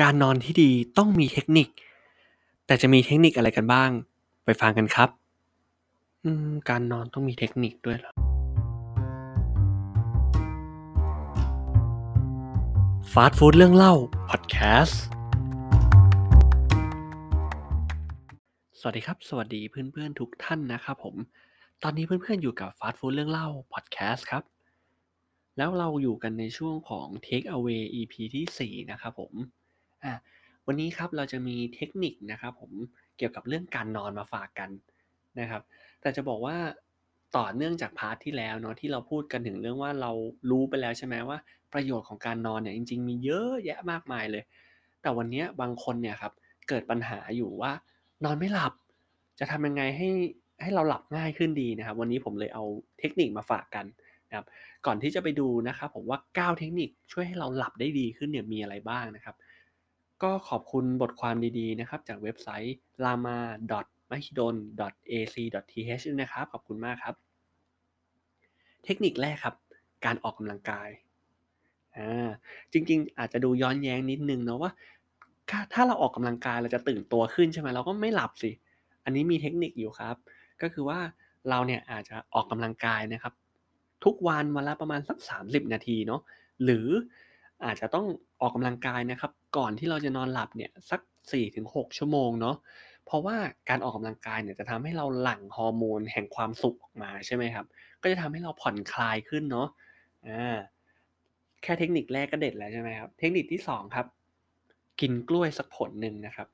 การนอนที่ดีต้องมีเทคนิค แต่จะมีเทคนิคอะไรกันบ้าง ไปฟังกันครับ อืม การนอนต้องมีเทคนิคด้วยเหรอ ฟาสต์ฟู้ดเรื่องเล่า พอดแคสต์ สวัสดีครับ สวัสดีเพื่อนๆทุกท่านนะครับผม ตอนนี้เพื่อนๆอยู่กับฟาสต์ฟู้ดเรื่องเล่า พอดแคสต์ครับ แล้วเราอยู่กันในช่วงของ Take Away EP ที่ 4 นะครับผม อะวันนี้ครับเราจะมีเทคนิคนะครับผมเกี่ยวกับเรื่องการนอนมาฝากกันนะครับ แต่จะบอกว่าต่อเนื่องจากพาร์ทที่แล้วเนาะที่เราพูดกันถึงเรื่องว่าเรารู้ไปแล้วใช่ไหมว่า ประโยชน์ของการนอนเนี่ยจริง ๆ มีเยอะแยะมากมายเลย แต่วันนี้บางคนเนี่ยครับเกิดปัญหาอยู่ว่า นอนไม่หลับ จะทำยังไงให้ให้เราหลับง่ายขึ้นดีนะครับ วันนี้ผมเลยเอาเทคนิคมาฝากกันนะครับก่อนที่จะไปดูนะครับผมว่า 9 เทคนิคช่วยให้เราหลับได้ดีขึ้นเนี่ยมีอะไรบ้างนะครับ ก็ขอบคุณบทความดีๆนะครับ จากเว็บไซต์ lama mahidol ac th นะครับ ขอบคุณมากครับ เทคนิคแรกครับ การออกกำลังกายอ่าจริงๆ อาจจะดูย้อนแย้งนิดนึงเนาะว่า ถ้าเราออกกำลังกายเราจะตื่นตัวขึ้นใช่ไหมเราก็ไม่หลับสิ อันนี้มีเทคนิคอยู่ครับ ก็คือว่าเราเนี่ยอาจจะออกกำลังกายนะครับ ทุกวันวันละประมาณสัก 30 นาทีเนาะหรืออาจจะต้อง ออกกำลังกายนะครับ ก่อนที่เราจะนอนหลับเนี่ยสัก 4-6 ชั่วโมงเนาะเพราะว่าการออกกำลังกายเนี่ยจะทำให้เราหลั่งฮอร์โมนแห่งความสุขออกมาใช่ไหมครับ ก็จะทำให้เราผ่อนคลายขึ้นเนาะอ่าแค่เทคนิคแรกก็เด็ดแล้วใช่ไหมครับ เทคนิคที่2ครับ กินกล้วยสักผลหนึ่งนะครับ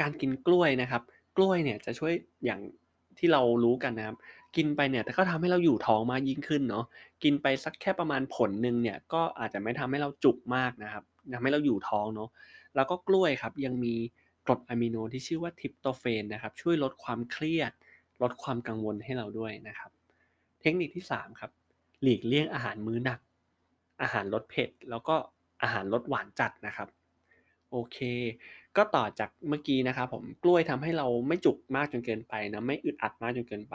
การกินกล้วยนะครับ กล้วยเนี่ยจะช่วยอย่าง ที่เรารู้กันนะครับกินไปเนี่ยแต่ก็ทำให้เราอยู่ท้องมากยิ่งขึ้นเนาะกินไปสักแค่ประมาณผลหนึ่งเนี่ยก็อาจจะไม่ทำให้เราจุกมากนะครับทำให้เราอยู่ท้องเนาะแล้วก็กล้วยครับยังมีกรดอะมิโนที่ชื่อว่าทิปโตเฟนนะครับช่วยลดความเครียด ลดความกังวลให้เราด้วยนะครับ เทคนิคที่3ครับหลีกเลี่ยงอาหารมื้อหนัก อาหารรสเผ็ด แล้วก็อาหารรสหวานจัดนะครับโอเค ก็ต่อจากเมื่อกี้นะครับผมกล้วยทำให้เราไม่จุกมากจนเกินไปนะไม่อึดอัดมากจนเกินไป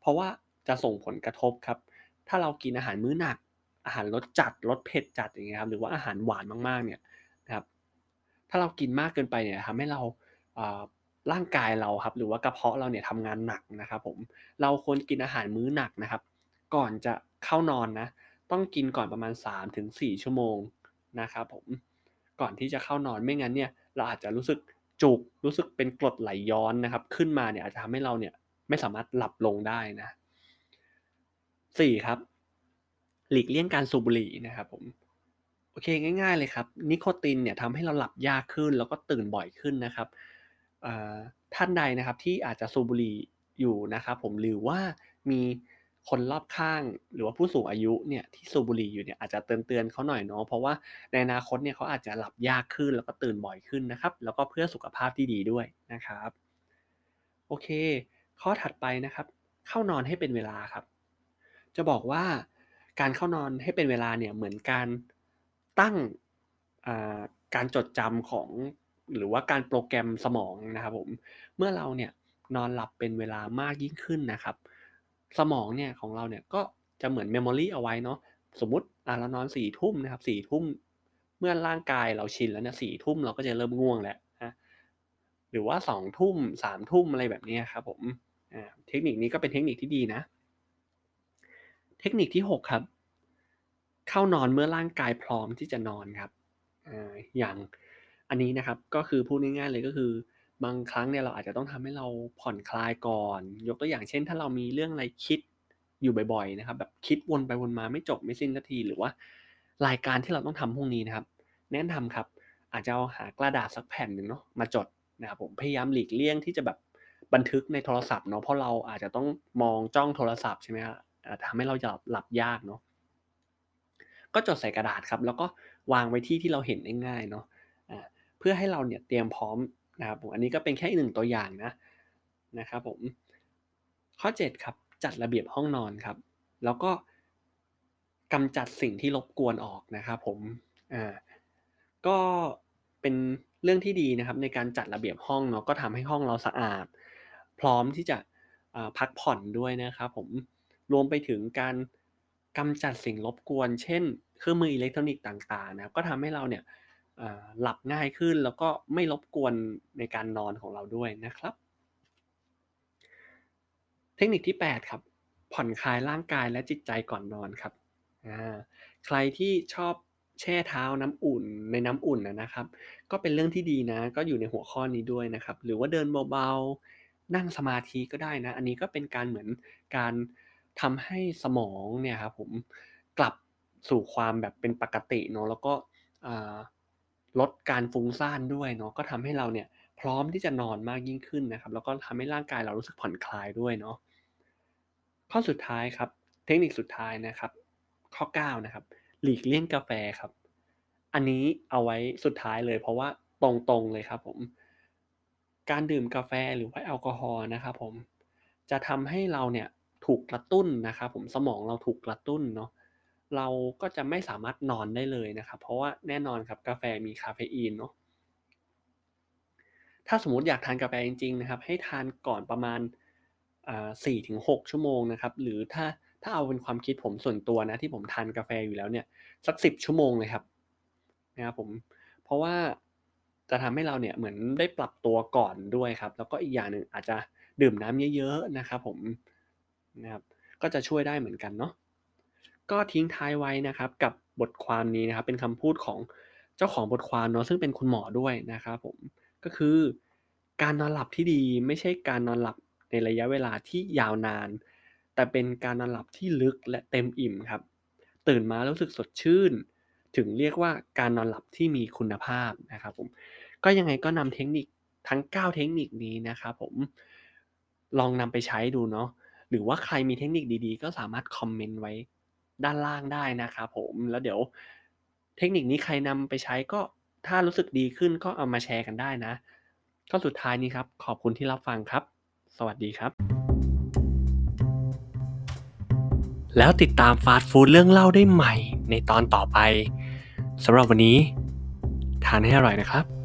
เพราะว่าจะส่งผลกระทบครับ ถ้าเรากินอาหารมื้อหนัก อาหารรสจัดรสเผ็ดจัดอย่างเงี้ยครับหรือว่าอาหารหวานมากๆเนี่ยนะครับ ถ้าเรากินมากเกินไปเนี่ยทำให้เราร่างกายเราครับ หรือว่ากระเพาะเราเนี่ยทำงานหนักนะครับผมเราควรกินอาหารมื้อหนักนะครับ ก่อนจะเข้านอนนะ ต้องกินก่อนประมาณ 3-4 ชั่วโมงนะครับผม ก่อนที่จะเข้านอนไม่งั้นเนี่ยเราอาจจะรู้สึกจุกรู้สึกเป็นกรดไหลย้อนนะครับ ขึ้นมาเนี่ยอาจจะทำให้เราเนี่ยไม่สามารถหลับลงได้นะสี่ครับ หลีกเลี่ยงการสูบบุหรี่นะครับผมโอเคง่าย ๆ เลยครับ นิโคตินเนี่ยทำให้เราหลับยากขึ้น แล้วก็ตื่นบ่อยขึ้นนะครับท่านใดนะครับที่อาจจะสูบบุหรี่อยู่นะครับผมหรือว่ามี คนรอบข้าง หรือว่าผู้สูงอายุเนี่ยที่สูบบุหรี่อยู่เนี่ยอาจจะเตือนเตือนเขาหน่อยเนาะเพราะว่าในอนาคตเนี่ยเขาอาจจะหลับยากขึ้นแล้วก็ตื่นบ่อยขึ้นนะครับ แล้วก็เพื่อสุขภาพที่ดีด้วยนะครับโอเค ข้อถัดไปนะครับ เข้านอนให้เป็นเวลาครับ จะบอกว่าการเข้านอนให้เป็นเวลาเนี่ยเหมือนการตั้งการจดจำของหรือว่าการโปรแกรมสมองนะครับผมเมื่อเราเนี่ยนอนหลับเป็นเวลามากยิ่งขึ้นนะครับ สมองเนี่ยของเราเนี่ยก็จะเหมือน memory เอาไว้เนาะสมมติอะเรานอนสี่ทุ่มนะครับสี่ทุ่มเมื่อร่างกายเราชินแล้วเนี่ยสี่ทุ่มเราก็จะเริ่มง่วงแล้วนะหรือว่าสองทุ่มสามทุ่มอะไรแบบนี้ครับผมเทคนิคนี้ก็เป็นเทคนิคที่ดีนะ เทคนิคที่หกครับ เข้านอนเมื่อร่างกายพร้อมที่จะนอนครับออย่างอันนี้นะครับก็คือพูดง่ายๆเลยก็คือ บางครั้งเนี่ยเราอาจจะต้องทำให้เราผ่อนคลายก่อน ยกตัวอย่างเช่น ถ้าเรามีเรื่องอะไรคิดอยู่บ่อยๆนะครับ แบบคิดวนไปวนมาไม่จบไม่สิ้นสักทีหรือว่า รายการที่เราต้องทำพวกนี้นะครับ แนะนำครับ อาจจะเอาหากระดาษสักแผ่นหนึ่งเนาะมาจดนะครับผมพยายามหลีกเลี่ยงที่จะแบบบันทึกในโทรศัพท์เนาะเพราะเราอาจจะต้องมองจ้องโทรศัพท์ใช่ไหมครับทำให้เราหลับหลับยากเนาะก็จดใส่กระดาษครับ แล้วก็วางไว้ที่ที่เราเห็นง่ายๆเนาะเพื่อให้เราเนี่ยเตรียมพร้อม นะครับผมอันนี้ก็เป็นแค่หนึ่งตัวอย่างนะนะครับผมข้อ 7 ครับ จัดระเบียบห้องนอนครับ แล้วก็กำจัดสิ่งที่รบกวนออกนะครับผมอ่าก็เป็นเรื่องที่ดีนะครับ ในการจัดระเบียบห้องเนาะก็ทำให้ห้องเราสะอาด พร้อมที่จะพักผ่อนด้วยนะครับผมรวมไปถึงการกำจัดสิ่งรบกวน เช่น เครื่องมืออิเล็กทรอนิกส์ต่างๆ นะก็ทำให้เราเนี่ย หลับง่ายขึ้นแล้วก็ไม่รบกวนในการนอนของเราด้วยนะครับ เทคนิคที่ 8 ครับ ผ่อนคลายร่างกายและจิตใจก่อนนอนครับใครที่ชอบแช่เท้าน้ำอุ่นในน้ำอุ่นนะครับ ก็เป็นเรื่องที่ดีนะ ก็อยู่ในหัวข้อนี้ด้วยนะครับ หรือว่าเดินเบาๆนั่งสมาธิก็ได้นะ อันนี้ก็เป็นการเหมือนการทำให้สมองเนี่ยครับผมกลับสู่ความแบบเป็นปกติเนาะแล้วก็ ลดการฟุ้งซ่านด้วยเนาะก็ทำให้เราเนี่ยพร้อมที่จะนอนมากยิ่งขึ้นนะครับ แล้วก็ทำให้ร่างกายเรารู้สึกผ่อนคลายด้วยเนาะข้อสุดท้ายครับ เทคนิคสุดท้ายนะครับ ข้อ9นะครับหลีกเลี่ยงกาแฟครับ อันนี้เอาไว้สุดท้ายเลย เพราะว่าตรงๆเลยครับผมการดื่มกาแฟหรือว่าแอลกอฮอล์นะครับผมจะทำให้เราเนี่ยถูกกระตุ้นนะครับผมสมองเราถูกกระตุ้นเนาะ เราก็จะไม่สามารถนอนได้เลยนะครับ เพราะว่าแน่นอนครับกาแฟมีคาเฟอีนเนาะถ้าสมมติอยากทานกาแฟจริงๆนะครับ ให้ทานก่อนประมาณสี่ถึงหกชั่วโมงนะครับ หรือถ้าถ้าเอาเป็นความคิดผมส่วนตัวนะที่ผมทานกาแฟอยู่แล้วเนี่ยสักสิบชั่วโมงเลยครับนะครับผมเพราะว่าจะทำให้เราเนี่ยเหมือนได้ปรับตัวก่อนด้วยครับ แล้วก็อีกอย่างหนึ่งอาจจะดื่มน้ำเยอะๆนะครับ ผมนะครับก็จะช่วยได้เหมือนกันเนาะ ก็ทิ้งท้ายไว้นะครับกับบทความนี้นะครับเป็นคำพูดของเจ้าของบทความเนาะซึ่งเป็นคุณหมอด้วยนะครับผมก็คือการนอนหลับที่ดีไม่ใช่การนอนหลับในระยะเวลาที่ยาวนาน แต่เป็นการนอนหลับที่ลึกและเต็มอิ่มครับ ตื่นมารู้สึกสดชื่น ถึงเรียกว่าการนอนหลับที่มีคุณภาพนะครับผมก็ยังไงก็นำเทคนิคทั้ง 9 เทคนิคนี้นะครับผมลองนำไปใช้ดูเนาะหรือว่าใครมีเทคนิคดีๆ ก็สามารถคอมเมนต์ไว้ ด้านล่างได้นะครับผมแล้วเดี๋ยวเทคนิคนี้ใครนำไปใช้ก็ถ้ารู้สึกดีขึ้นก็เอามาแชร์กันได้นะ ก็สุดท้ายนี้ครับ ขอบคุณที่รับฟังครับ สวัสดีครับ แล้วติดตามฟาสต์ฟู้ดเรื่องเล่าได้ใหม่ในตอนต่อไปสำหรับวันนี้ ทานให้อร่อยนะครับ